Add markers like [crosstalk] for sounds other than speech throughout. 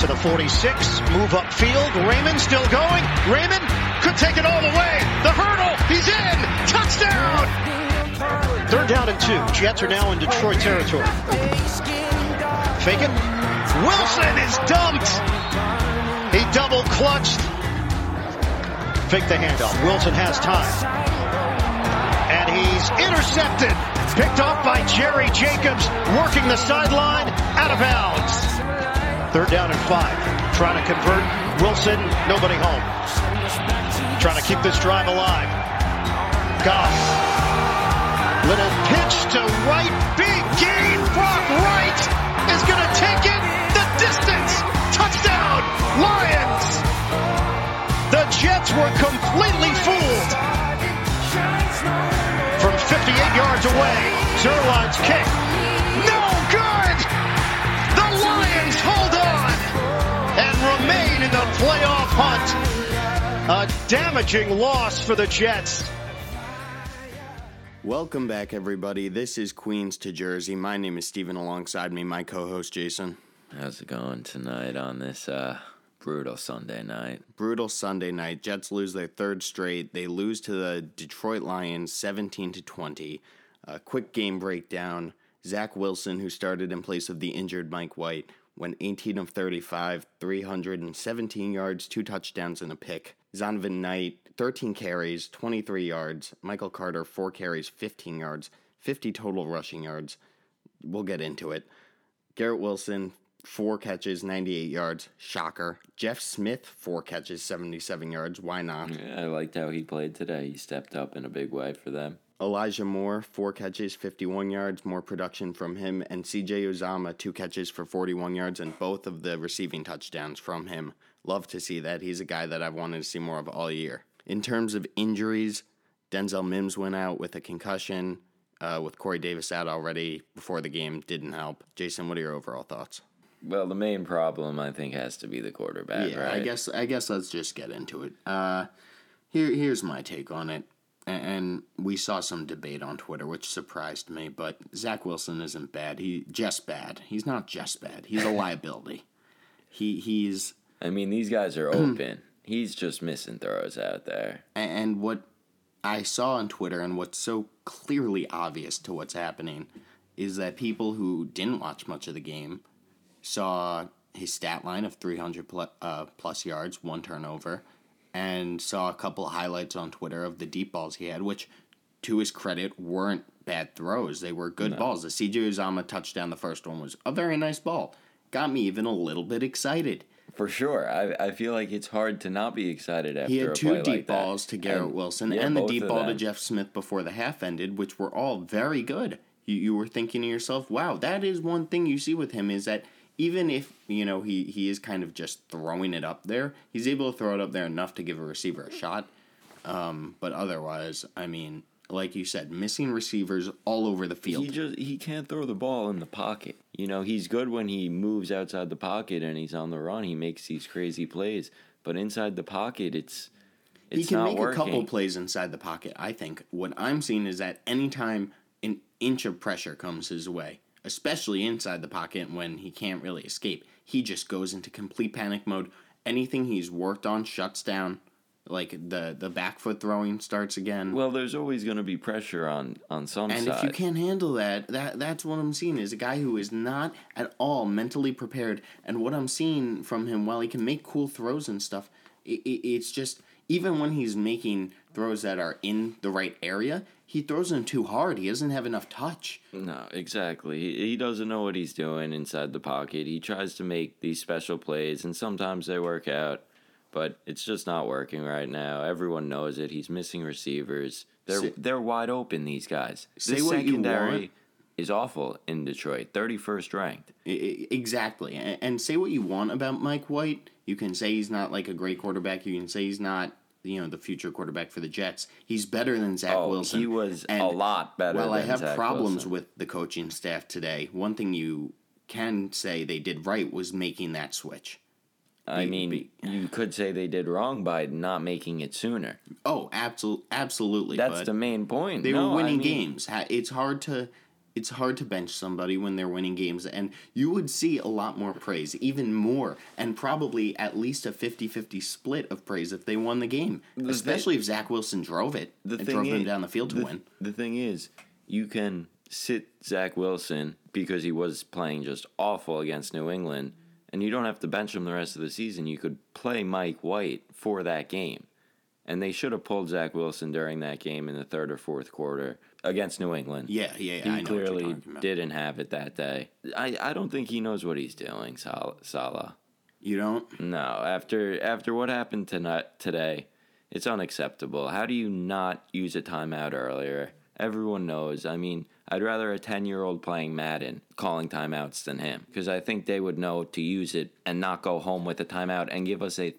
to the 46, move up field. Raymond still going. Raymond could take it all the way. The hurdle, he's in. Touchdown. Third down and two. Jets are now in Detroit territory. Fake it. Wilson is dumped. He double clutched. Fake the handoff. Wilson has time. And he's intercepted. Picked off by Jerry Jacobs, working the sideline, out of bounds. Third down and five. Trying to convert. Wilson, nobody home. Trying to keep this drive alive. Goff. Little pitch to right. Big gain. Brock Wright is going to take it the distance. Touchdown. Lions. The Jets were completely fooled. From 58 yards away, Zuerlein's kick. No and remain in the playoff hunt. A damaging loss for the Jets. Welcome back, everybody. This is Queens to Jersey. My name is Steven. Alongside me, my co host, Jason. How's it going tonight on this uh, brutal Sunday night? Brutal Sunday night. Jets lose their third straight. They lose to the Detroit Lions 17 to 20. A quick game breakdown. Zach Wilson, who started in place of the injured Mike White, went 18 of 35, 317 yards, two touchdowns, and a pick. Zonovan Knight, 13 carries, 23 yards. Michael Carter, 4 carries, 15 yards, 50 total rushing yards. We'll get into it. Garrett Wilson, 4 catches, 98 yards. Shocker. Jeff Smith, 4 catches, 77 yards. Why not? Yeah, I liked how he played today. He stepped up in a big way for them. Elijah Moore, 4 catches, 51 yards. More production from him. And CJ Uzomah, 2 catches for 41 yards, and both of the receiving touchdowns from him. Love to see that. He's a guy that I've wanted to see more of all year. In terms of injuries, Denzel Mims went out with a concussion. Uh, with Corey Davis out already before the game, didn't help. Jason, what are your overall thoughts? Well, the main problem I think has to be the quarterback, yeah, right? I guess I guess let's just get into it. Uh, here here's my take on it, and we saw some debate on Twitter, which surprised me. But Zach Wilson isn't bad. He just bad. He's not just bad. He's a [laughs] liability. he he's I mean, these guys are open. He's just missing throws out there. And what I saw on Twitter and what's so clearly obvious to what's happening is that people who didn't watch much of the game saw his stat line of 300 plus, uh, plus yards, one turnover, and saw a couple highlights on Twitter of the deep balls he had, which, to his credit, weren't bad throws. They were good balls. The CJ Uzomah touchdown, the first one, was a very nice ball. Got me even a little bit excited. For sure. I, I feel like it's hard to not be excited after He had two deep like balls to Garrett And- Wilson yeah, and the deep of ball to. Jeff Smith before the half ended, which were all very good. You, you were thinking to yourself, wow, that is one thing you see with him is that even if, you know, he, he is kind of just throwing it up there, he's able to throw it up there enough to give a receiver a shot. Um, but otherwise, I mean, like you said, missing receivers all over the field. He just he can't throw the ball in the pocket. You know, he's good when he moves outside the pocket and he's on the run. He makes these crazy plays, but inside the pocket, it's it's he can make working. a couple plays inside the pocket. I think what I'm seeing is that anytime an inch of pressure comes his way, especially inside the pocket when he can't really escape, he just goes into complete panic mode. Anything he's worked on shuts down. Like the the back foot throwing starts again. Well, there's always going to be pressure on on some and side. if you can't handle that, that that's what I'm seeing is a guy who is not at all mentally prepared. And what I'm seeing from him, while he can make cool throws and stuff, it, it, it's just even when he's making throws that are in the right area, he throws them too hard. He doesn't have enough touch. No, exactly. He, he doesn't know what he's doing inside the pocket. He tries to make these special plays, and sometimes they work out, but it's just not working right now. Everyone knows it. He's missing receivers. They're Say- they're wide open. These guys. Say you secondary want. is awful in Detroit. Thirty first ranked. I- I- exactly. And say what you want about Mike White. You can say he's not like a great quarterback. You can say he's not, you know, the future quarterback for the Jets. He's better than Zach Oh, Wilson. he was And a lot better. Well, I have Zach problems Wilson. with the coaching staff today, one thing you can say they did right was making that switch. I be- mean, be- you could say they did wrong by not making it sooner. Oh, absolutely, absolutely. That's the main point. they No, were I winning mean- games. It's hard to It's hard to bench somebody when they're winning games, and you would see a lot more praise, even more, and probably at least a 50 50 split of praise if they won the game. Especially if Zach Wilson drove it The and thing drove them down the field to the, win. The thing is, you can sit Zach Wilson because he was playing just awful against New England, and you don't have to bench him the rest of the season. You could play Mike White for that game. And they should have pulled Zach Wilson during that game in the third or fourth quarter against New England. Yeah, yeah, yeah. He I know what you're clearly didn't have it that day. I, I don't think he knows what he's doing, Sal- Saleh. You don't? No, after after what happened tonight today, it's unacceptable. How do you not use a timeout earlier? Everyone knows. I mean, I'd rather a 10-year-old playing Madden calling timeouts than him because I think they would know to use it and not go home with a timeout and give us a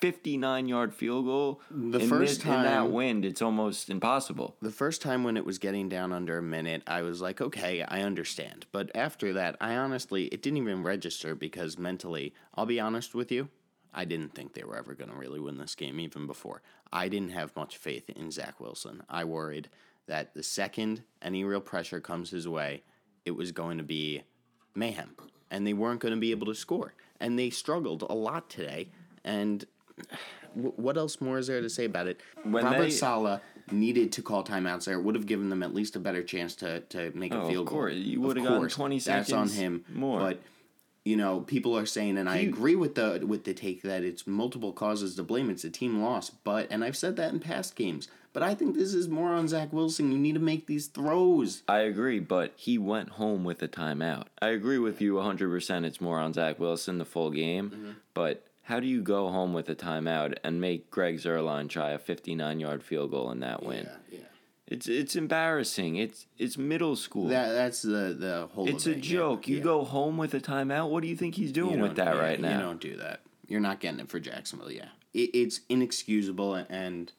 59-yard field goal. The in first this- in that wind, it's almost impossible. The first time when it was getting down under a minute, I was like, okay, I understand. But after that, I honestly, it didn't even register because mentally, I'll be honest with you, I didn't think they were ever going to really win this game even before. I didn't have much faith in Zach Wilson. I worried that the second any real pressure comes his way, it was going to be mayhem. And they weren't going to be able to score. And they struggled a lot today. And what else more is there to say about it? When Robert they- Saleh needed to call timeouts there. Would have given them at least a better chance to, to make Oh, a field goal. course. You would have gotten course, 20 That's on him. more. But you know, people are saying, and I agree with the with the take that it's multiple causes to blame. It's a team loss, but and I've said that in past games. But I think this is more on Zach Wilson. You need to make these throws. I agree, but he went home with a timeout. I agree with you 100%. It's more on Zach Wilson the full game, Mm-hmm. but how do you go home with a timeout and make Greg Zuerlein try a 59 yard field goal in that win? yeah. yeah. It's it's embarrassing. It's it's middle school. That that's the the whole. it's a it, yeah, joke. You go home with a timeout. What do you think he's doing with that right You now? don't do that. You're not getting it for Jacksonville. Yeah, it, it's inexcusable and.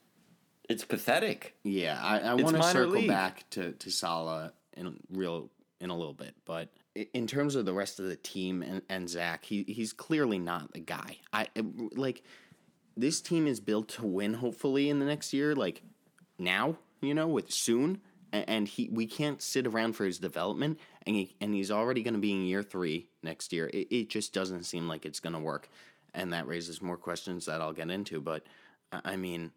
It's pathetic. Yeah, I, I want to circle league. back to to Saleh in real in a little bit, but in terms of the rest of the team and, and Zach, he he's clearly not the guy. I like this team is built to win. Hopefully, in the next year, like now, you know, with soon, and, he we can't sit around for his development, and he, and he's already going to be in year three next year. It, it just doesn't seem like it's going to work, and that raises more questions that I'll get into. But I I mean.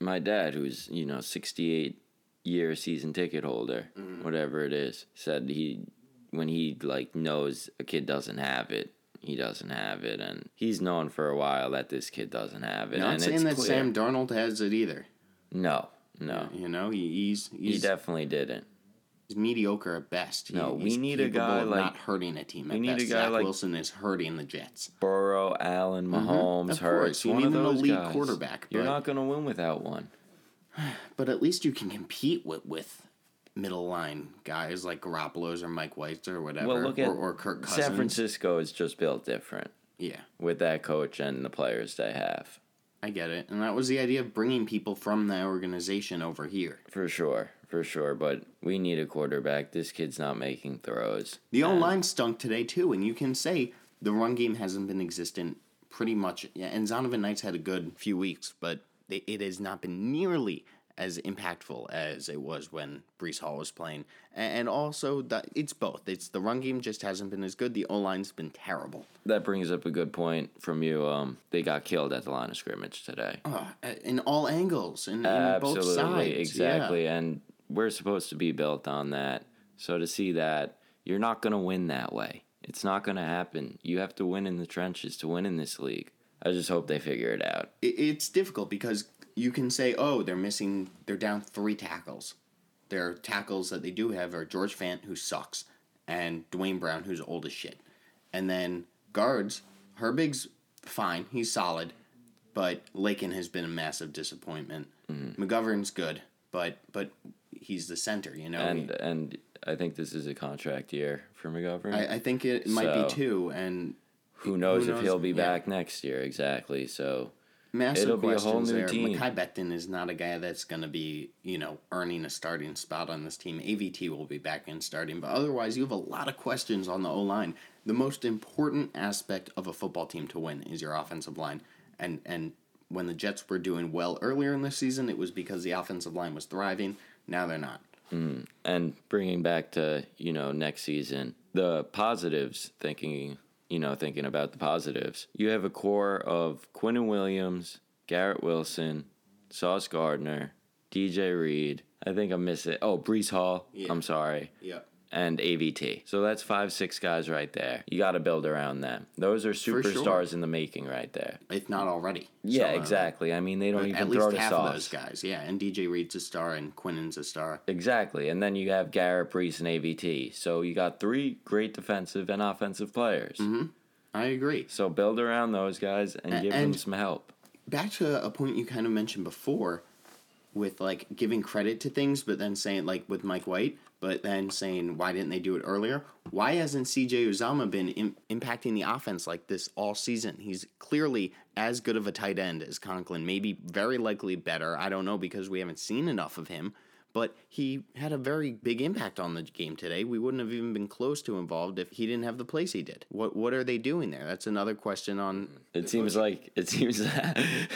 my dad, who's you know sixty eight year season ticket holder, Mm-hmm. whatever it is, said he when he like knows a kid doesn't have it, he doesn't have it, and he's known for a while that this kid doesn't have it. Not and saying it's that clear. Sam Darnold has it either. No, no, You know, he, he's he definitely didn't. he's mediocre at best. He- No, we he's need a guy like- not hurting a team. we need a guy Zach like- Wilson is hurting the Jets. Burrow, Allen, mm-hmm. Mahomes, Of Hurts. course, you one need of an elite guys. quarterback, You're not going to win without one. [sighs] But at least you can compete with with middle line guys like Garoppolo's or Mike White's or whatever, Well, look at or, or Kirk Cousins. San Francisco is just built different Yeah, with that coach and the players they have. I get it, and that was the idea of bringing people from that organization over here. For sure, for sure. But we need a quarterback. This kid's not making throws. The O line stunk today too, and you can say the run game hasn't been existent pretty much. Yeah, and Zonovan Knights had a good few weeks, but it, it has not been nearly as impactful as it was when Breece Hall was playing. And also, the, it's both. It's the run game just hasn't been as good. The O line's been terrible. That brings up a good point from you. Um, they got killed at the line of scrimmage today. Uh, in all angles, and in both sides. exactly. Yeah. And we're supposed to be built on that. So to see that, you're not going to win that way. It's not going to happen. You have to win in the trenches to win in this league. I just hope they figure it out. It's difficult because you can say, oh, they're missing, they're down three tackles. Their tackles that they do have are George Fant, who sucks, and Duane Brown, who's old as shit. And then guards, Herbig's fine, he's solid, but Laken has been a massive disappointment. Mm-hmm. McGovern's good, but but he's the center, you know. And and I think this is a contract year for McGovern. I, I think it might So- be two, and who knows who if he'll be Yeah. back next year? Exactly. So massive It'll be a questions whole new there. team. Mekhi Becton is not a guy that's going to be, you know, earning a starting spot on this team. AVT will be back in starting, but otherwise, you have a lot of questions on the O line. The most important aspect of a football team to win is your offensive line, and and when the Jets were doing well earlier in the season, it was because the offensive line was thriving. Now they're not. Mm. And bringing back to you know next season, the positives. Thinking you know thinking about the positives, you have a core of Quinnen Williams, Garrett Wilson, Sauce Gardner, DJ Reed. I think I'm missing. Oh, Breece Hall. Yeah. I'm sorry. Yep. And AVT. So that's five, six guys right there. You got to build around them. Those are sure. superstars in the making right there. If not already. Yeah, of them. Uh, exactly. I mean, they don't even At throw least half sauce. of those guys, yeah. And DJ Reed's a star, and Quinnen's a star. Exactly. And then you have Garrett, Breece, and AVT. So you got three great defensive and offensive players. Mm-hmm. I agree. So build around those guys and A- give them some help. back to a point you kind of mentioned before with like giving credit to things but then saying like with Mike White but then saying why didn't they do it earlier? Why hasn't CJ Uzomah been Im- impacting the offense like this all season? He's clearly as good of a tight end as Conklin maybe very likely better. I don't know because we haven't seen enough of him but he had a very big impact on the game today. We wouldn't have even been close to involved if he didn't have the place he did. What what are they doing there? That's another question on It seems like it seems [laughs] it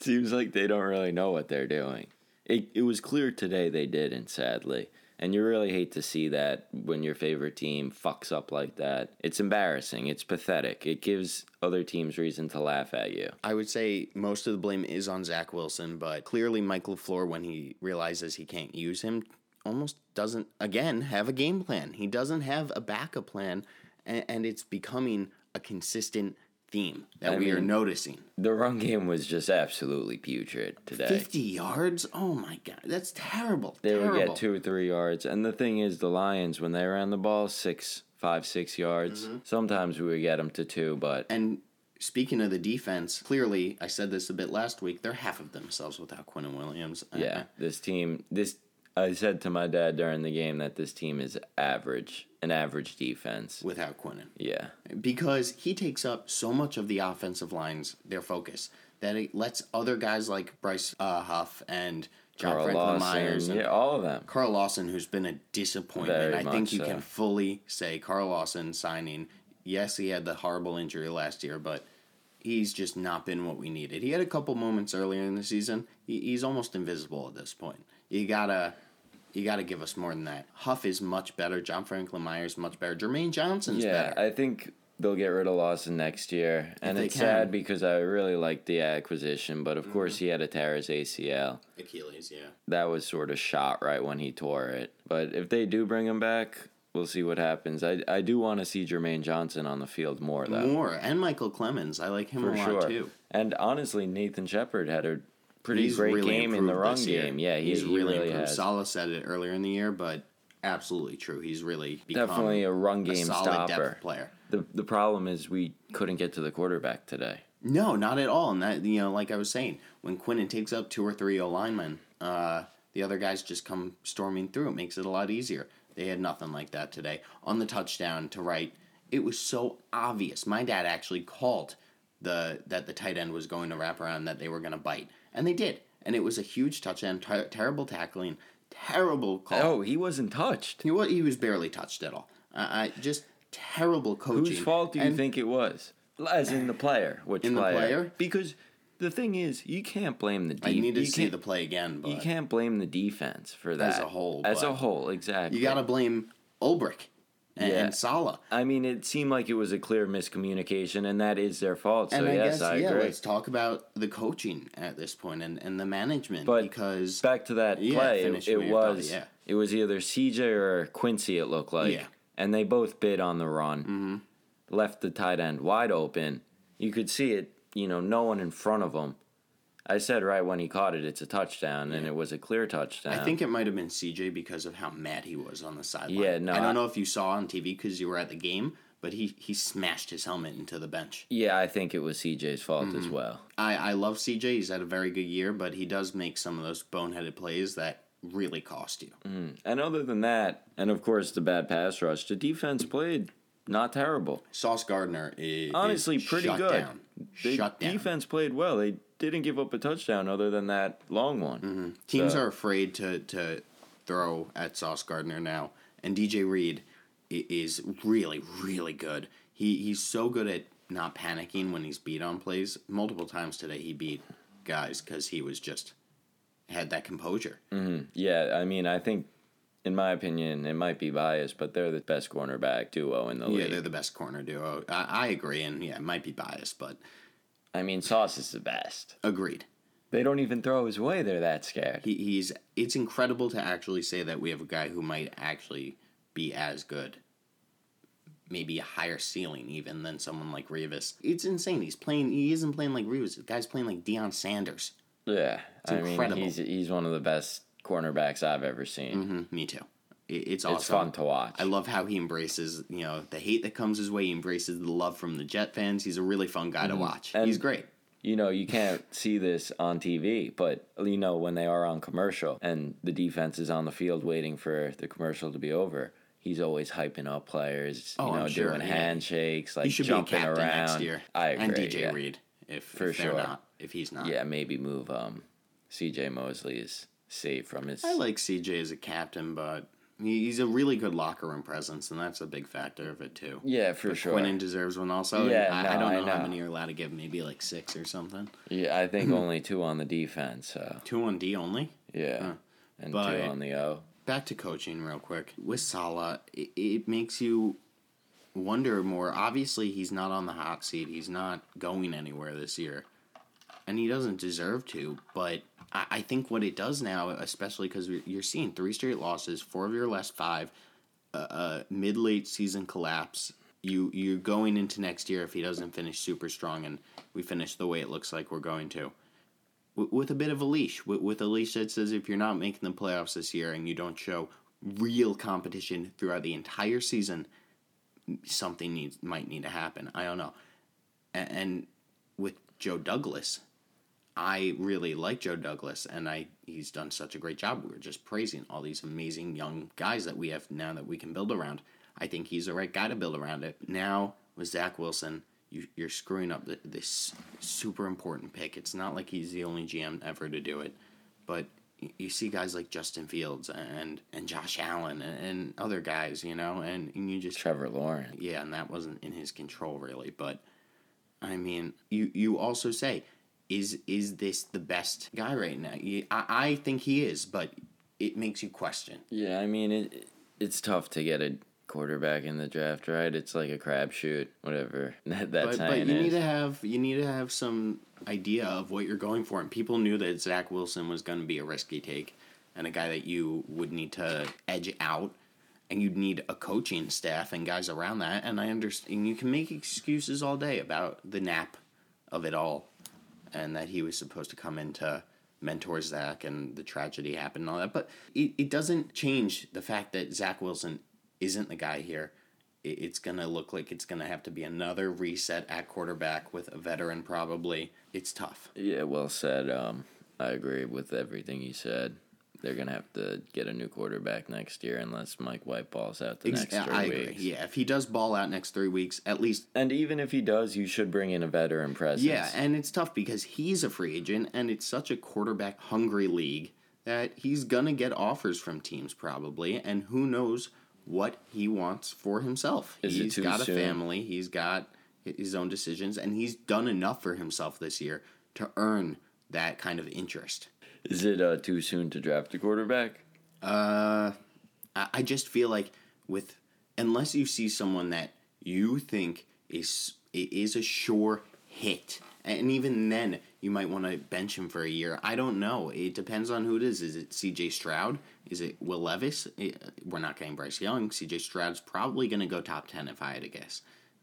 seems like they don't really know what they're doing. It it was clear today they didn't, sadly. And you really hate to see that when your favorite team fucks up like that. It's embarrassing. It's pathetic. It gives other teams reason to laugh at you. I would say most of the blame is on Zach Wilson, but clearly Mike LaFleur, when he realizes he can't use him, almost doesn't, again, have a game plan. He doesn't have a backup plan, and, and it's becoming a consistent theme that I we are noticing. The run game was just absolutely putrid today. 50 yards? Oh my God. That's terrible. They terrible. would get two or three yards. And the thing is, the Lions, when they ran the ball six, five, six yards, sometimes we would get them to two, but And speaking of the defense, clearly, I said this a bit last week, they're half of themselves without Quinnen Williams. Uh, Yeah, this team. This I said to my dad during the game that this team is average, an average defense. Without Quinnen. Yeah, because he takes up so much of the offensive lines, their focus, that it lets other guys like Bryce uh, Huff and John Carl Franklin Lawson, Myers and yeah, all of them. Carl Lawson, who's been a disappointment. Very I think you so. can fully say Carl Lawson signing. Yes, he had the horrible injury last year, but he's just not been what we needed. He had a couple moments earlier in the season. He, he's almost invisible at this point. You gotta. You got to give us more than that. Huff is much better. John Franklin Myers much better. Jermaine Johnson's Yeah, better. I think they'll get rid of Lawson next year, and it's can. Mm-hmm. sad because I really liked the acquisition, but of course he had to tear his ACL. Achilles, yeah. That was sort of shot right when he tore it. But if they do bring him back, we'll see what happens. I I do want to see Jermaine Johnson on the field more though. More and Michael Clemons, I like him for a lot sure. too. And honestly, Nathan Shepherd had a pretty He's great really game in the run game. Yeah, he, he's he really, really improved. has. Saleh said it earlier in the year, but absolutely true. He's really become Definitely a run game solid stopper. player. The the problem is we couldn't get to the quarterback today. No, not at all. And that you know, like I was saying, when Quinnen takes up two or three O linemen, uh, the other guys just come storming through. It makes it a lot easier. They had nothing like that today. On the touchdown to right, it was so obvious. My dad actually called the that the tight end was going to wrap around that they were going to bite, and they did. And it was a huge touchdown. Ter- terrible tackling, terrible call. Oh, he wasn't touched. He was he was barely touched at all. I, I just terrible coaching. Whose fault do you And- think it was? As in the player, which In the player? player? Because the thing is, you can't blame the I need to see the play again, but You can't blame the defense for that as a whole, As a whole, exactly. You got to blame Ulbrich and, Yeah. and Saleh. I mean, it seemed like it was a clear miscommunication, and that is their fault. So And I yes, guess I yeah, agree. let's talk about the coaching at this point and, and the management But because back to that Yeah, play, it, it was yeah. it was either CJ or Quincy. It looked like, Yeah. and they both bid on the run, mm-hmm. left the tight end wide open. You could see it. You know, no one in front of him. I said right when he caught it, it's a touchdown, and it was a clear touchdown. I think it might have been CJ because of how mad he was on the sideline. Yeah, no, I don't I- know if you saw on TV because you were at the game, but he he smashed his helmet into the bench. Yeah, I think it was CJ's fault as Mm-hmm. well. I I love CJ. He's had a very good year, but he does make some of those boneheaded plays that really cost you. And other than that, and of course the bad pass rush, the defense played not terrible. Sauce Gardner is Honestly, pretty shut good. Down. The shut down. defense played well. They didn't give up a touchdown other than that long one. Mm-hmm. Teams So- are afraid to to throw at Sauce Gardner now, and DJ Reed is really really good. He he's so good at not panicking when he's beat on plays. Multiple times today he beat guys because he was just had that composure. Yeah, I mean, I think in my opinion, it might be biased, but they're the best cornerback duo in the Yeah, league. Yeah, they're the best corner duo. I, I agree, and yeah, it might be biased, but I mean, Sauce is the best. agreed. They don't even throw his way. They're that scared. He, he's. It's incredible to actually say that we have a guy who might actually be as good, maybe a higher ceiling even than someone like Revis. It's insane. He's playing. He isn't playing like Revis. The guy's playing like Deion Sanders. yeah, I incredible. mean, he's he's one of the best cornerbacks I've ever seen. hmm me too. It, it's awesome. It's fun to watch. I love how he embraces, you know, the hate that comes his way. He embraces the love from the Jet fans. He's a really fun guy to watch. Mm-hmm. And- He's great. you know, you can't [laughs] see this on TV, but you know when they are on commercial and the defense is on the field waiting for the commercial to be over, he's always hyping up players. You Oh, know, I'm sure, doing yeah. handshakes, like He should be a jumping captain around. next year. I agree. and DJ yeah. Reed, if, For if they're sure. not, if he's not. Yeah, maybe move um, C.J. Mosley's save from his. I like CJ as a captain, but he's a really good locker room presence, and that's a big factor of it too. Yeah, for But sure. Quinnen deserves one also. Yeah, I, I don't I know, how many you're allowed to give. Maybe like six or something. Yeah, I think hmm. only two on the defense. So Two on D only. yeah, Huh. and But- two on the O. back to coaching real quick with Saleh. It, it makes you wonder more. Obviously, he's not on the hot seat. He's not going anywhere this year, and he doesn't deserve to. But I, I think what it does now, especially because you're seeing three straight losses, four of your last five, uh, uh, mid late season collapse. You you're going into next year if he doesn't finish super strong, and we finish the way it looks like we're going to with, with a bit of a leash, with, with a leash that says if you're not making the playoffs this year and you don't show real competition throughout the entire season, something needs might need to happen. I don't know. And, and with Joe Douglas, I really like Joe Douglas, and I he's done such a great job. We were just praising all these amazing young guys that we have now that we can build around. I think he's the right guy to build around it. Now with Zach Wilson, you, you're screwing up th this super important pick. It's not like he's the only GM ever to do it, but you see guys like Justin Fields and and Josh Allen and, and other guys, you know, and, and you just Trevor Lawrence. yeah, and that wasn't in his control really. But I mean, you you also say, is is this the best guy right now? I I think he is, but it makes you question. Yeah, I mean it. It's tough to get a quarterback in the draft, right? It's like a crapshoot, whatever [laughs] that that But, but you is. need to have you need to have some idea of what you're going for, and people knew that Zach Wilson was going to be a risky take, and a guy that you would need to edge out, and you'd need a coaching staff and guys around that. And I understand you can make excuses all day about the nap of it all, and that he was supposed to come in to mentor Zach, and the tragedy happened and all that. But it, it doesn't change the fact that Zach Wilson isn't the guy here it- it's going to look like it's going to have to be another reset at quarterback with a veteran probably. It's tough. Yeah, well said. Um, I agree with everything you said. They're gonna have to get a new quarterback next year unless Mike White balls out the Ex- next three I agree. weeks. Yeah, if he does ball out next 3 weeks, at least And even if he does, you should bring in a veteran presence. yeah, and it's tough because he's a free agent and it's such a quarterback hungry league that he's going to get offers from teams probably and who knows what he wants for himself. Is it He's too got a family, he's got his own decisions and he's done enough for himself this year to earn that kind of interest. Is it uh, too soon to draft a quarterback? Uh, I I just feel like with unless you see someone that you think is is a sure hit, and even then you might want to bench him for a year. I don't know. It depends on who it is. Is it C.J. Stroud? Is it Will Levis? We're not getting Bryce Young. C.J. Stroud's probably going to go top ten if I had to guess.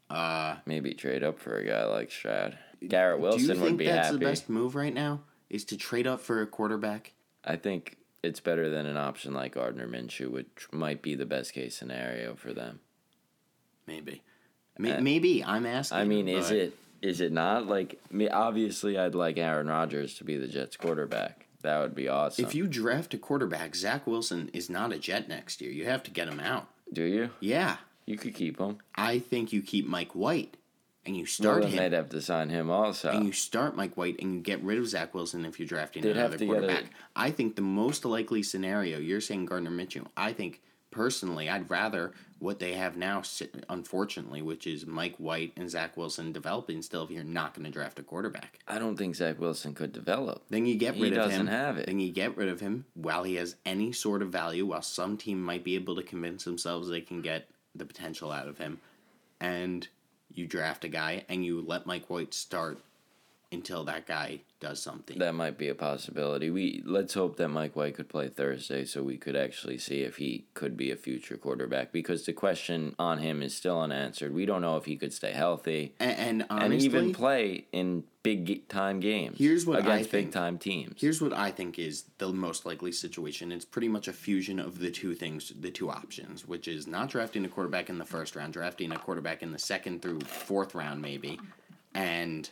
Uh, Maybe trade up for a guy like Stroud. Garrett do Wilson you think would be that's happy. the best move right now? Is to trade up for a quarterback? I think it's better than an option like Gardner Minshew, which might be the best case scenario for them. Maybe. May- Uh, Maybe I'm asking. I mean, is it is it not like? Obviously, I'd like Aaron Rodgers to be the Jets quarterback. That would be awesome. If you draft a quarterback, Zach Wilson is not a Jet next year. You have to get him out. do you, Yeah, you could keep him. I think you keep Mike White and you start then him, they'd have to sign him also. and you start Mike White and you get rid of Zach Wilson if you're drafting They'd another get a- quarterback. I think the most likely scenario. You're saying Gardner Mitchell. I think personally, I'd rather what they have now, unfortunately, which is Mike White and Zach Wilson developing still. If you're not going to draft a quarterback, I don't think Zach Wilson could develop. then you get He rid of doesn't him. have it. Then you get rid of him while he has any sort of value. While some team might be able to convince themselves they can get the potential out of him, and you draft a guy and you let Mike White start until that guy does something. That might be a possibility. We let's hope that Mike White could play Thursday so we could actually see if he could be a future quarterback because the question on him is still unanswered. We don't know if he could stay healthy and, and and even play in big time games Here's what I against think. big time teams. Here's what I think is the most likely situation. It's pretty much a fusion of the two things, the two options, which is not drafting a quarterback in the first round, drafting a quarterback in the second through fourth round, maybe, and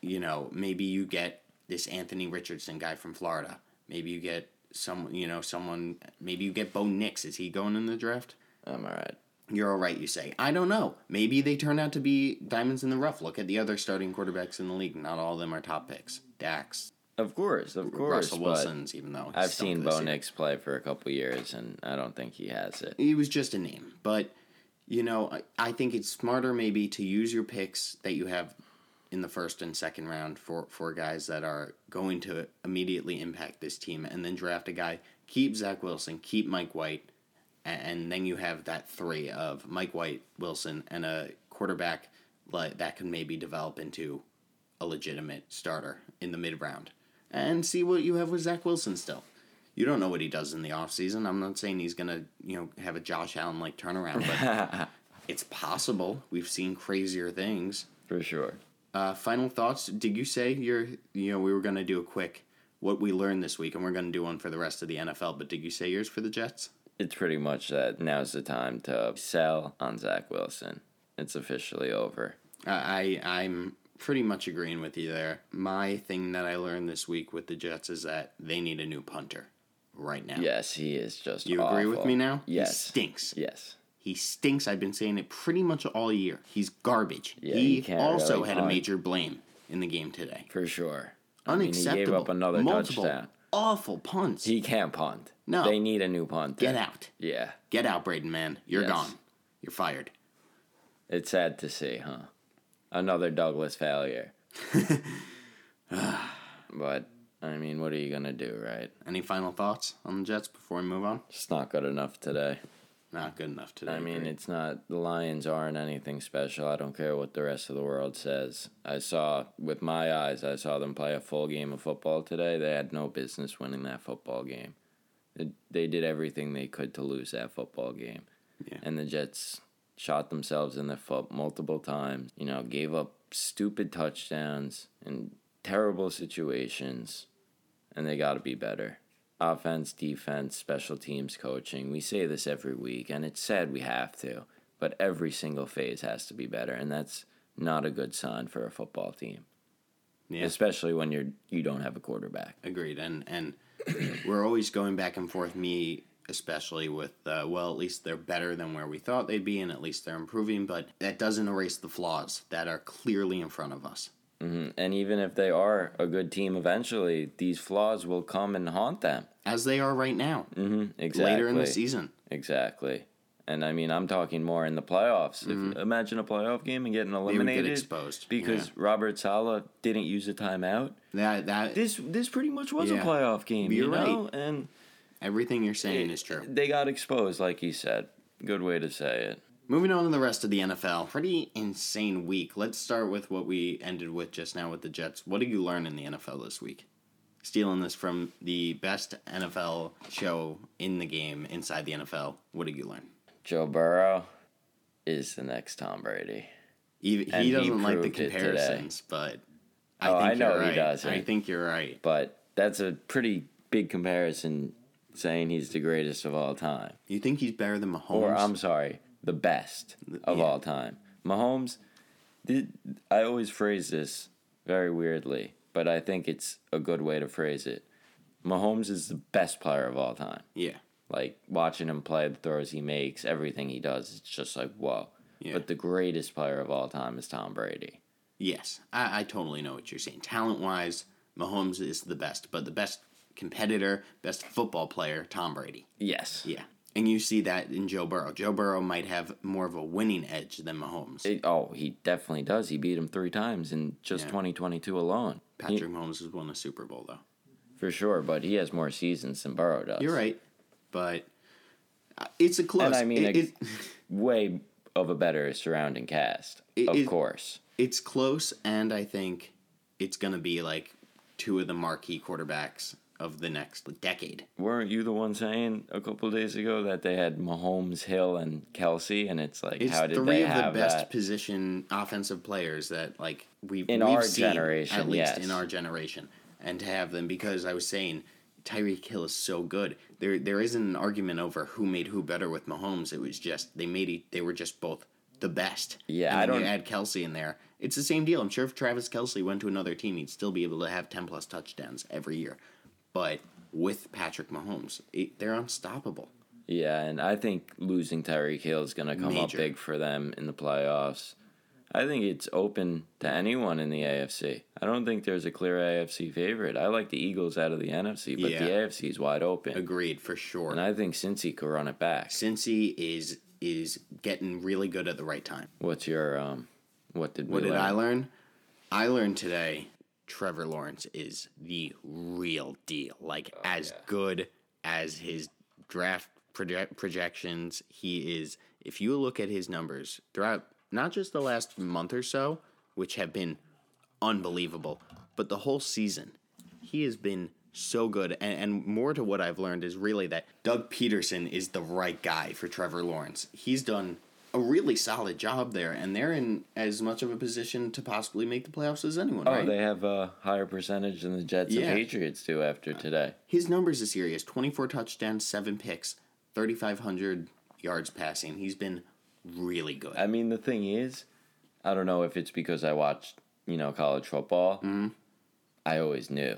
you know maybe you get this Anthony Richardson guy from Florida. Maybe you get some, you know, someone. Maybe you get Bo Nix. Is he going in the draft? I'm all right. You're all right, you say. I don't know. Maybe they turn out to be diamonds in the rough. Look at the other starting quarterbacks in the league. Not all of them are top picks. Dax, Of course, of course. Russell Wilson's, even though I've seen Bo. Nix play for a couple years, and I don't think he has it. He was just a name, but you know, I, I think it's smarter maybe to use your picks that you have in the first and second round for for guys that are going to immediately impact this team, and then draft a guy. Keep Zach Wilson, keep Mike White, a- and then you have that three of Mike White, Wilson, and a quarterback like that can maybe develop into a legitimate starter in the mid round, and see what you have with Zach Wilson still. You don't know what he does in the offseason. I'm not saying he's gonna, you know, have a Josh Allen like turnaround, but [laughs] it's possible. We've seen crazier things. For sure. Uh, final thoughts? Did you say you're, you know, we were gonna do a quick what we learned this week, and we're gonna do one for the rest of the NFL. But did you say yours for the Jets? It's pretty much that now's the time to sell on Zach Wilson. It's officially over. I I'm pretty much agreeing with you there. My thing that I learned this week with the Jets is that they need a new punter right now. Yes, he is just. You agree with me now? Yes. He stinks. Yes. He stinks. I've been saying it pretty much all year. He's garbage. Yeah, he he also really had a major blame in the game today. For sure. I mean, Unacceptable. he gave up another Multiple touchdown. Awful punts. He can't punt. No. They need a new punter. Get out. Yeah. Get out, Braden, man. You're Yes. gone. You're fired. It's sad to see, huh? Another Douglas failure. [laughs] but, I mean, what are you going to do, right? Any final thoughts on the Jets before we move on? It's not good enough today. Not good enough today. I mean, it's not. The Lions aren't anything special. I don't care what the rest of the world says. I saw, with my eyes, I saw them play a full game of football today. They had no business winning that football game. They, they did everything they could to lose that football game. Yeah. And the Jets shot themselves in the foot multiple times. You know, gave up stupid touchdowns in terrible situations. And they got to be better offense, defense, special teams coaching. We say this every week, and it's sad we have to, but every single phase has to be better, and that's not a good sign for a football team, yeah. especially when you're you don't have a quarterback. Agreed, and and we're always going back and forth. Me especially with uh, well, at least they're better than where we thought they'd be, and at least they're improving. But that doesn't erase the flaws that are clearly in front of us. Hmm And even if they are a good team eventually, these flaws will come and haunt them. as they are right now. hmm Exactly. Later in the season, Exactly. And I mean, I'm talking more in the playoffs. If, imagine a playoff game and getting Mm-hmm. get eliminated exposed, because yeah. Robert Saleh didn't use a timeout. that that This this pretty much was Yeah. a playoff game. You're you know? And everything you're saying is true. they got exposed, like you said. Good way to say it. Moving on to the rest of the NFL, pretty insane week. Let's start with what we ended with just now with the Jets. What did you learn in the NFL this week? Stealing this from the best NFL show in the game inside the NFL. What did you learn? Joe Burrow is the next Tom Brady. He, And he he doesn't like the proved it today. comparisons, but I Oh, think I know you're he doesn't. I think you're right. But that's a pretty big comparison saying he's the greatest of all time. You think he's better than Mahomes? Or I'm sorry, the best of Yeah. all time. Mahomes did I always phrase this very weirdly, but I think it's a good way to phrase it. Mahomes is the best player of all time. yeah, Like watching him play, the throws he makes, everything he does, it's just like whoa. Yeah. But the greatest player of all time is Tom Brady. yes. I, I totally know what you're saying. Talent wise, Mahomes is the best, but the best competitor, best football player, Tom Brady. Yes. Yeah, And you see that in Joe Burrow. Joe Burrow might have more of a winning edge than Mahomes. It- oh, he definitely does. He beat him three times in just Yeah. 2022 alone. He- Patrick Mahomes has won a Super Bowl though. for sure, but he has more seasons than Burrow does. You're right, but uh, it's a close. And I mean, it- it- [laughs] way of a better surrounding cast, of course. it's close, and I think it's gonna be like two of the marquee quarterbacks of the next decade. Weren't you the one saying a couple of days ago that they had Mahomes, Hill, and Kelce, and it's like, It's how did three they of the best that? position offensive players that like we've In we've our seen, generation, at least yes. in our generation, and to have them because I was saying Tyreek Hill is so good. There there isn't an argument over who made who better with Mahomes. It was just they made e- they were just both the best. Yeah, I don't- add Kelce in there. It's the same deal. I'm sure if Travis Kelce went to another team, he'd still be able to have ten plus touchdowns every year. But with Patrick Mahomes, it, they're unstoppable. Yeah, and I think losing Tyreek Hill is going to come up big for them in the playoffs. I think it's open to anyone in the AFC. I don't think there's a clear AFC favorite. I like the Eagles out of the NFC, but Yeah. the AFC is wide open. Agreed for sure. And I think Cincy could run it back. Cincy is is getting really good at the right time. What's your um? What did we What did learn? I learn? I learned today Trevor Lawrence is the real deal. Like oh, as good as his draft proje- projections, he is. If you look at his numbers throughout not just the last month or so, which have been unbelievable, but the whole season, he has been so good. And, and more to what I've learned is really that Doug Pederson is the right guy for Trevor Lawrence. He's done a really solid job there, and they're in as much of a position to possibly make the playoffs as anyone. Oh, right? they have a higher percentage than the Jets Yeah. and Patriots do after today. His numbers this year he has 24 touchdowns, 7 picks, 3,500 yards passing. He's been really good. I mean, the thing is, I don't know if it's because I watched, you know, college football. Mm-hmm. I always knew.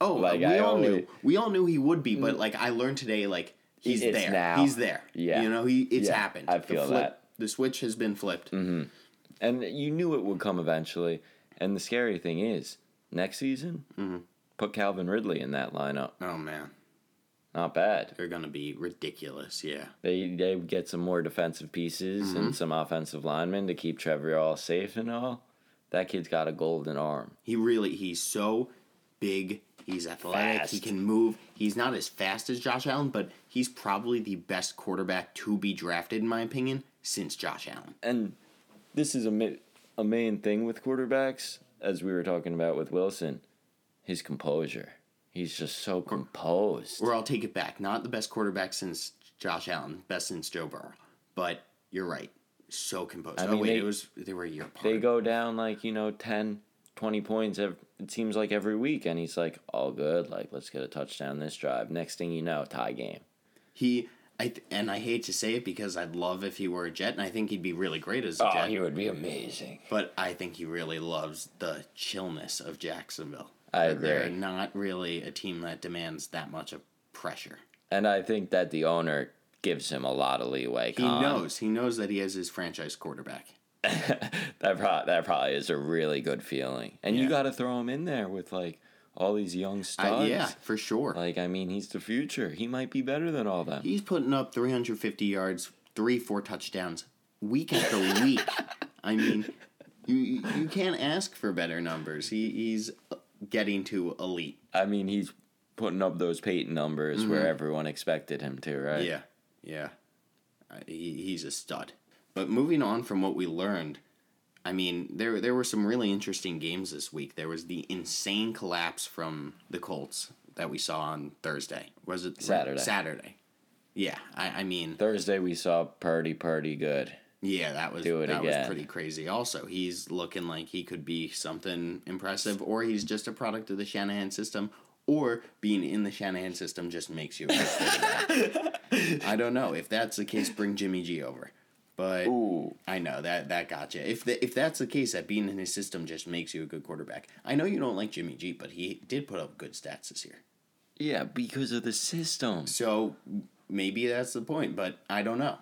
oh, like, we I all always- knew. We all knew he would be, but like I learned today, like he's It's there. now. He's there. Yeah. You know, he it's Yeah, happened. I The feel flip- that. Mm-hmm. The switch has been flipped. And you knew it would come eventually. And the scary thing is, next season, Mm-hmm. put Calvin Ridley in that lineup. Oh man, Not bad. they're gonna be ridiculous. Yeah. They they get some more defensive pieces Mm-hmm. and some offensive linemen to keep Trevor all safe and all. That kid's got a golden arm. He really he's so big. He's athletic. He can move. He's not as fast as Josh Allen, but he's probably the best quarterback to be drafted, in my opinion, since Josh Allen. And this is a ma- a main thing with quarterbacks, as we were talking about with Wilson, his composure. He's just so composed. Or I'll take it back. Not the best quarterback since Josh Allen, best since Joe Burrow. But you're right. So composed. I oh mean, wait, they- it was they were a year apart. They go down like, you know, 10, 20 points. ev it seems like every week. And he's like, all good. Like, let's get a touchdown this drive. Next thing you know, tie game. He I th- and I hate to say it because I'd love if he were a Jet, and I think he'd be really great as a oh, Jet. Oh, would be amazing. But I think he really loves the chillness of Jacksonville. I They're not really a team that demands that much of pressure. And I think that the owner gives him a lot of leeway. He Con. knows. He knows that he has his franchise quarterback. [laughs] that, pro- that probably is a really good feeling. And Yeah. you got to throw him in there with, like, all these young studs. I, yeah, for sure. Like, I mean, he's the future. He might be better than all them. He's putting up 350 yards, three, four touchdowns, week after week. I mean, you you can't ask for better numbers. He he's getting to elite. I mean, he's putting up those Peyton numbers where everyone expected him to, right? Mm-hmm. Yeah, yeah. Uh, he, he's a stud. But moving on from what we learned, I mean, there there were some really interesting games this week. There was the insane collapse from the Colts that we saw on Thursday. Was it Saturday. Saturday. Yeah, I, I mean, Thursday we saw Purdy, Purdy good. yeah, that was that again. was pretty crazy. Also, he's looking like he could be something impressive, or he's just a product of the Shanahan system, or being in the Shanahan system just makes you. A good quarterback. [laughs] I don't know if that's the case. Bring Jimmy G over, but Ooh. I know that that got you. If the, if that's the case, that being in his system just makes you a good quarterback. I know you don't like Jimmy G, but he did put up good stats this year. Yeah, because of the system. So maybe that's the point, but I don't know.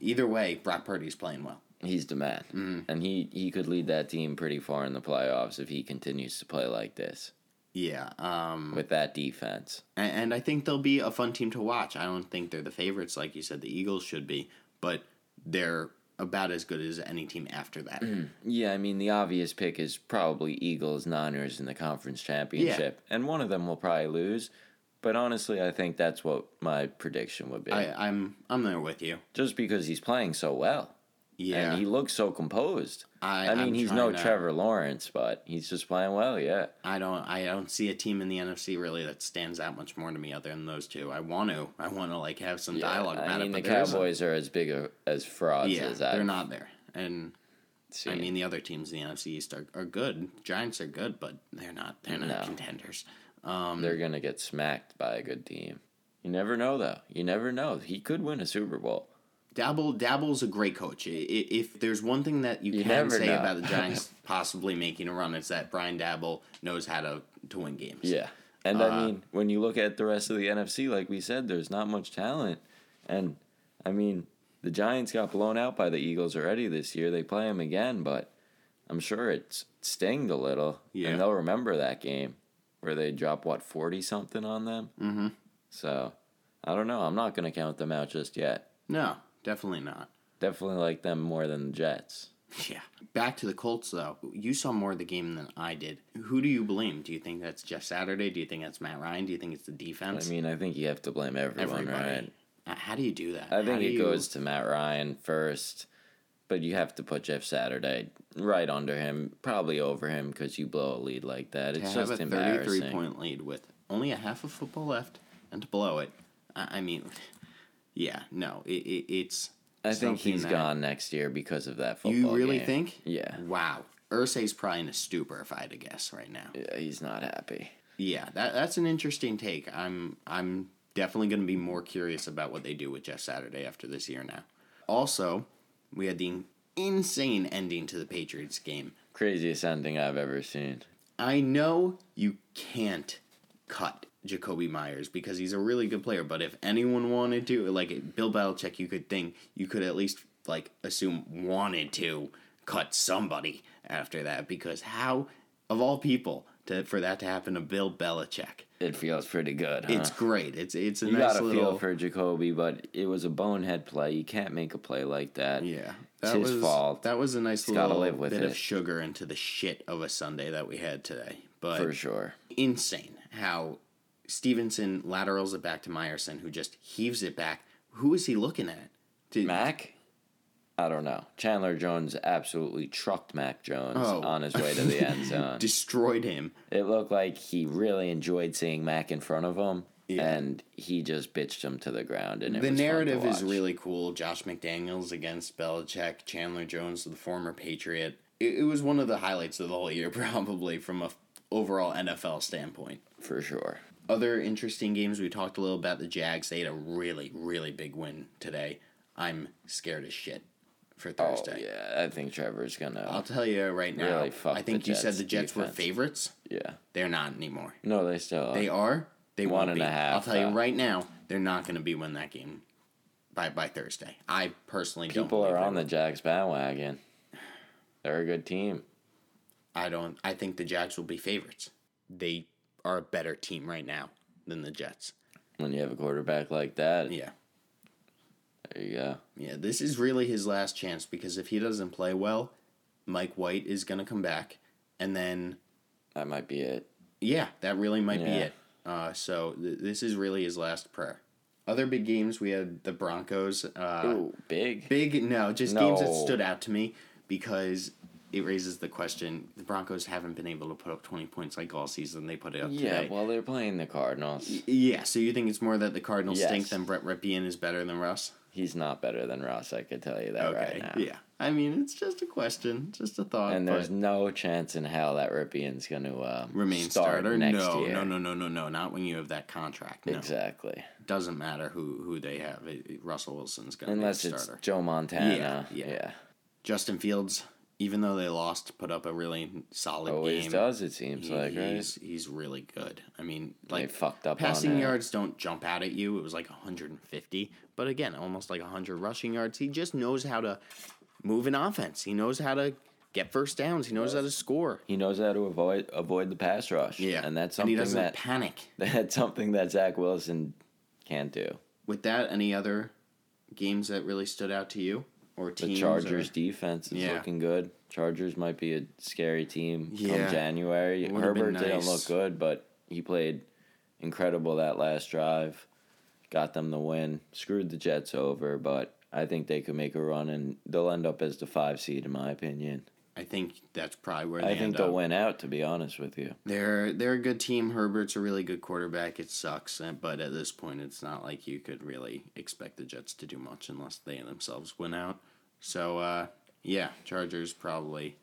Either way, Brock Purdy's playing well. He's the man. Mm-hmm. And he, he could lead that team pretty far in the playoffs if he continues to play like this. Yeah. Um, with that defense. and, and I think they'll be a fun team to watch. I don't think they're the favorites like you said the Eagles should be, but they're about as good as any team after that. Mm. Yeah, I mean the obvious pick is probably Eagles Niners in the conference championship, and one of them will probably lose. But honestly, I think that's what my prediction would be. I, I'm I'm there with you. Just because he's playing so well. Yeah. And he looks so composed. I- I, mean, I'm he's no to- Trevor Lawrence, but he's just playing well, yeah. I don't I don't see a team in the NFC really that stands out much more to me other than those two. I want to I want to like have some Yeah, dialogue about I mean, it. the but there isn't. Cowboys are as big a, as frauds yeah, as they're not there. And seen. I mean the other teams in the NFC East are, are good. Giants are good, but they're not they're not No. contenders. Um, they're going to get smacked by a good team. You never know, though. You never know. He could win a Super Bowl. Daboll Daboll's a great coach. If there's one thing that you, You can say know. about the [laughs] Giants possibly making a run, it's that Brian Daboll knows how to, to win games. Yeah. And Uh, I mean, when you look at the rest of the NFC, like we said, there's not much talent. And I mean, the Giants got blown out by the Eagles already this year. They play them again, but I'm sure it's stinged a little. Yeah. And they'll remember that game where they dropped, what, 40 something on them? Mm-hmm. So I don't know. I'm not going to count them out just yet. No, definitely not. Definitely like them more than the Jets. Yeah. Back to the Colts, though. You saw more of the game than I did. Who do you blame? Do you think that's Jeff Saturday? Do you think that's Matt Ryan? Do you think it's the defense? I mean, I think you have to blame everyone, Everybody. right? Uh, How do you do that? I think it you- goes to Matt Ryan first, but you have to put Jeff Saturday right under him, probably over him because you blow a lead like that. to It's have just a embarrassing. 33 point lead with only a half of football left and to blow it. I, I mean, yeah, no, it, it, it's. I think he's gone next year because of that football. You really game. think? Yeah. Wow. Irsay's probably in a stupor if I had to guess right now. Yeah, he's not happy. Yeah, that that's an interesting take. I'm I'm definitely going to be more curious about what they do with Jeff Saturday after this year now. Also, we had the insane ending to the Patriots game. Craziest ending I've ever seen. I know you can't cut Jakobi Meyers because he's a really good player, but if anyone wanted to, like Bill Belichick, you could think you could at least like assume wanted to cut somebody after that because how of all people to for that to happen to Bill Belichick. It feels pretty good. Huh? It's great. It's it's a you nice gotta little feel for Jacoby, but it was a bonehead play. You can't make a play like that. yeah. It's That his was fault. That was a nice He's little live with bit it. of sugar into the shit of a Sunday that we had today. But for sure. insane how Stevenson laterals it back to Meyerson, who just heaves it back. Who is he looking at? Did, Mac? I don't know. Chandler Jones absolutely trucked Mac Jones Oh. on his way to the end [laughs] zone. destroyed him. It looked like he really enjoyed seeing Mac in front of him, Yeah. and he just bitched him to the ground. And it the was fun to narrative is really cool. Josh McDaniels against Belichick, Chandler Jones, the former Patriot. It, it was one of the highlights of the whole year, [laughs] probably from a f- overall NFL standpoint. for sure. Other interesting games we talked a little about the Jags. They had a really, really big win today. I'm scared as shit for Oh Thursday. yeah, I think Trevor's gonna. I'll tell you right now. Really fuck I think you said the Jets were favorites. yeah, They're not anymore. no, they still are. They are. They One won't and be. a half, I'll tell you uh, right now. They're not going to be win that game by by Thursday. I personally don't. People are on the. Jags bandwagon. They're a good team. I don't. I think the Jags will be favorites. They are a better team right now than the Jets. When you have a quarterback like that, Yeah. there you go. Yeah. This is really his last chance because if he doesn't play well, Mike White is going to come back, and then That might be it. Yeah, that really might be it. Uh, so th- this is really his last prayer. Other big games we had the Broncos. Uh, Ooh, big. Big no, just games that stood out to me because it raises the question: the Broncos haven't been able to put up twenty points like all season. They put it up Yeah, today. well, they're playing the Cardinals. yeah, so you think it's more that the Cardinals Yes. stink than Brett Rypien is better than Russ? He's not better than Russ. I could tell you that right now. yeah. I mean, it's just a question, just a thought. And there's no chance in hell that Rypien's going to uh, remain start starter. next no, year. no, no, no, no, no. Not when you have that contract. No, Exactly. doesn't matter who who they have. Russell Wilson's going to be Unless the it's. Joe Montana. Yeah, Yeah. yeah. Justin Fields, even though they lost, put up a really solid game. Always game. does, it seems He- like, right? he's he's really good. I mean, They like fucked up passing yards don't jump out at you. It was like 150, but again, almost like 100 rushing yards. He just knows how to move an offense. He knows how to get first downs. He knows how to score. He knows how to avoid avoid the pass rush. Yeah, and that's something he something doesn't that panic. [laughs] that's something that Zach Wilson can't do. With that, any other games that really stood out to you or The? Chargers or- defense is Yeah. looking good. Chargers might be a scary team Yeah. come January. Herbert didn't look good, but he played incredible that last drive. Got them the win. Screwed the Jets over, but I think they could make a run and they'll end up as the five seed in my opinion. I think that's probably where they I think they'll up. win out to be honest with you. They're they're a good team. Herbert's a really good quarterback. It sucks, but at this point, it's not like you could really expect the Jets to do much unless they themselves win out. So uh, yeah, Chargers probably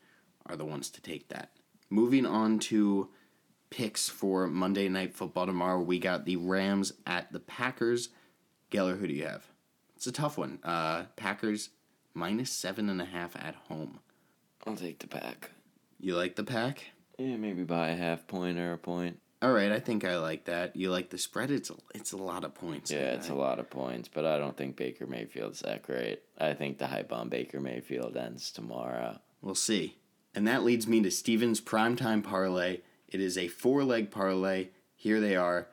are the ones to take that. Moving on to picks for Monday Night Football tomorrow, we got the Rams at the Packers. Geller, who do you have? It's a tough one. Uh, Packers minus seven and a half at home. I'll take the pack. You like the pack? Yeah, maybe by a half point or a point. All right, I think I like that. You like the spread? It's a, it's a lot of points. Yeah, it's a lot of points, but I don't think Baker Mayfield's that great. I think the hype on Baker Mayfield ends tomorrow. We'll see. And that leads me to Steven's primetime parlay. It is a four leg parlay. Here they are.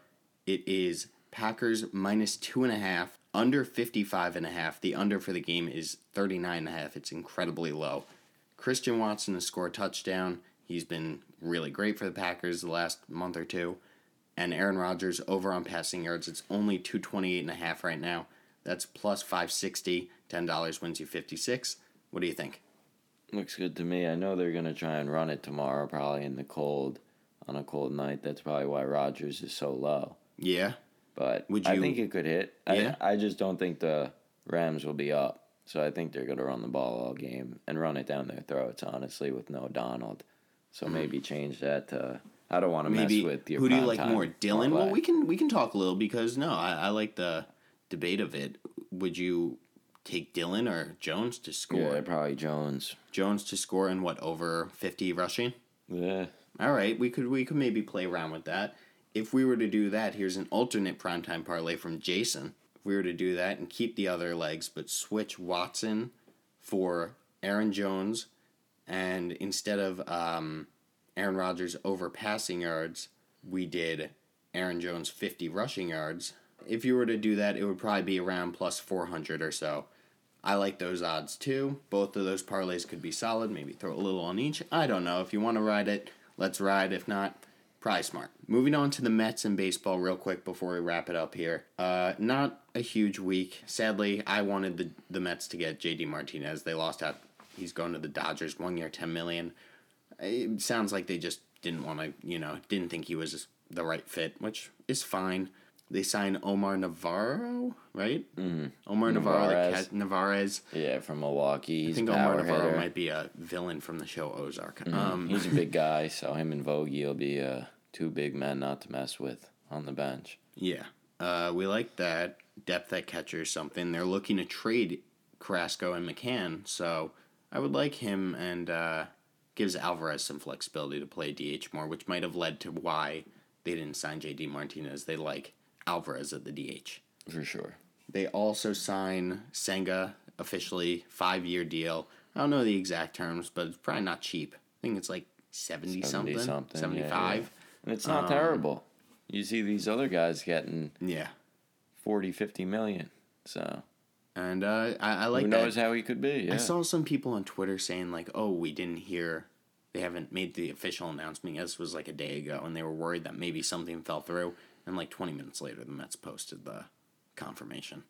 It is Packers minus two and a half, under 55 and a half. The under for the game is 39 and a half. It's incredibly low. Christian Watson to score a touchdown. He's been really great for the Packers the last month or two. And Aaron Rodgers over on passing yards. It's only 228 and a half right now. That's plus 560. $10 wins you 56. What do you think? Looks good to me. I know they're gonna try and run it tomorrow, probably in the cold, on a cold night. That's probably why Rodgers is so low. Yeah. But Would you, I think it could hit. Yeah? I, I just don't think the Rams will be up. So I think they're gonna run the ball all game and run it down their throats. Honestly, with no Donald, so maybe change that to. I don't want to. Maybe mess with your who do you like more, Dillon? Well, we can we can talk a little because no, I, I like the debate of it. Would you take Dillon or Jones to score? Yeah, probably Jones. Jones to score in what over fifty rushing? Yeah. All right, we could we could maybe play around with that. If we were to do that, here's an alternate primetime parlay from Jason. If we were to do that and keep the other legs, but switch Watson for Aaron Jones, and instead of um, Aaron Rodgers over passing yards, we did Aaron Jones 50 rushing yards. If you were to do that, it would probably be around plus 400 or so. I like those odds too. Both of those parlays could be solid. Maybe throw a little on each. I don't know. If you want to ride it, let's ride. If not, probably smart. Moving on to the Mets and baseball real quick before we wrap it up here. Uh, not a huge week. Sadly, I wanted the the Mets to get JD Martinez. They lost out. He's going to the Dodgers. One year, ten million. It sounds like they just didn't want to. You know, didn't think he was the right fit, which is fine. They signed Omar Navarro, right? Mm-hmm. Omar Navarro, cat- Navarez. Yeah, from Milwaukee. I think Omar Navarro hitter. might be a villain from the show Ozark. Um, He's a big [laughs] guy, so him and Vogie will be uh, two big men not to mess with on the bench. yeah, uh, we like that depth at catcher something. They're looking to trade Carrasco and McCann, so I would like him and uh, gives Alvarez some flexibility to play DH more, which might have led to why they didn't sign JD Martinez. They like Alvarez at the DH. For sure. They also sign Senga officially five year deal. I don't know the exact terms, but it's probably not cheap. I think it's like 70, 70 something, something, yeah, 75. yeah. And it's not Um, terrible. You see these other guys getting Yeah. 40, 50 million. So And uh, I, I like who that. knows how he could be? Yeah. I saw some people on Twitter saying like, "Oh, we didn't hear. They haven't made the official announcement. This was like a day ago, and they were worried that maybe something fell through." And like twenty minutes later, the Mets posted the confirmation.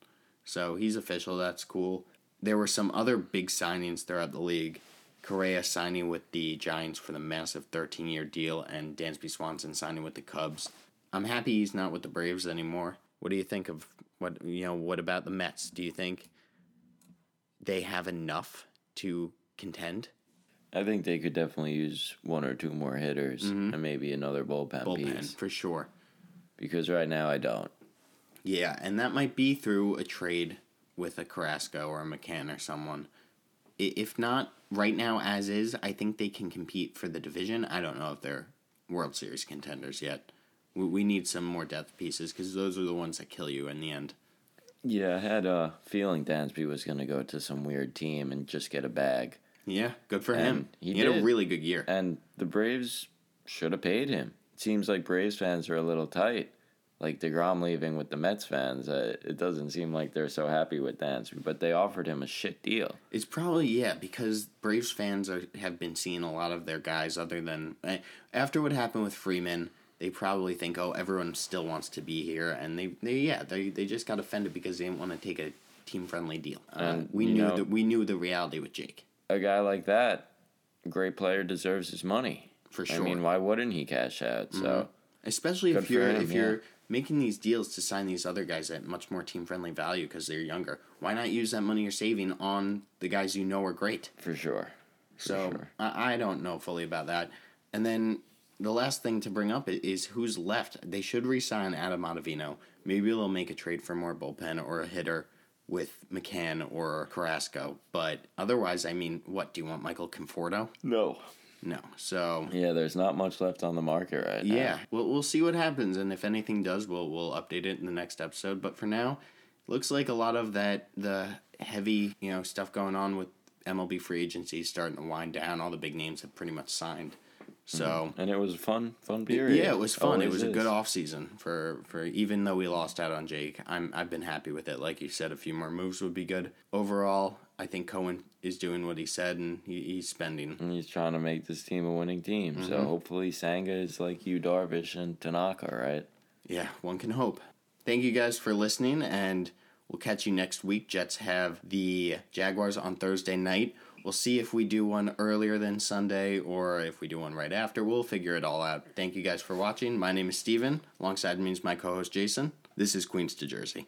So he's official. That's cool. There were some other big signings throughout the league. Correa signing with the Giants for the massive 13 year deal, and Dansby Swanson signing with the Cubs. I'm happy he's not with the Braves anymore. What do you think of what you know? What about the Mets? Do you think they have enough to contend? I think they could definitely use one or two more hitters and maybe another bullpen, Mm-hmm. Bullpen piece. for sure. Because right now I don't. Yeah, and that might be through a trade with a Carrasco or a McCann or someone. If not, right now as is, I think they can compete for the division. I don't know if they're World Series contenders yet. We, we need some more depth pieces because those are the ones that kill you in the end. Yeah, I had a feeling Dansby was going to go to some weird team and just get a bag. Yeah, good for And him. he He, had a really good year. And the Braves should have paid him. It seems like Braves fans are a little tight. Like DeGrom leaving with the Mets fans, uh, it doesn't seem like they're so happy with Dansby, but they offered him a shit deal. It's probably yeah because Braves fans are, have been seeing a lot of their guys other than eh, after what happened with Freeman. They probably think oh everyone still wants to be here and they, they yeah they, they just got offended because they didn't want to take a team friendly deal. Uh, we knew know- that we knew the reality with Jake A guy like that, great player, deserves his money. for sure. Mm-hmm. mean, why wouldn't he cash out? So Especially if you're him, if yeah. you're making these deals to sign these other guys at much more team friendly value because they're younger. Why not use that money you're saving on the guys you know are great? for sure. For So sure. I, I don't know fully about that. And then the last thing to bring up is who's left. They should re-sign Adam Ottavino. Maybe they'll make a trade for more bullpen or a hitter with McCann or Carrasco. But otherwise, I mean, what do you want, Michael Conforto? No. No. So Yeah, there's not much left on the market right now. yeah, we'll we'll see what happens, and if anything does, we'll we'll update it in the next episode. But for now, looks like a lot of that the heavy you know stuff going on with MLB free agency is starting to wind down. All the big names have pretty much signed. So And it was a fun, fun period. yeah, it was fun. it Always was a good off season for for even though we lost out on Jake. I'm I've been happy with it. Like you said, a few more moves would be good. Overall, I think Cohen is doing what he said, and he, he's spending. And he's trying to make this team a winning team. So Mm-hmm. hopefully Senga is like Yu, Darvish and Tanaka, right? Yeah, one can hope. Thank you guys for listening, and we'll catch you next week. Jets have the Jaguars on Thursday night. We'll see if we do one earlier than Sunday or if we do one right after. We'll figure it all out. Thank you guys for watching. My name is Steven. Alongside me is my co host Jason. This is Queens to Jersey.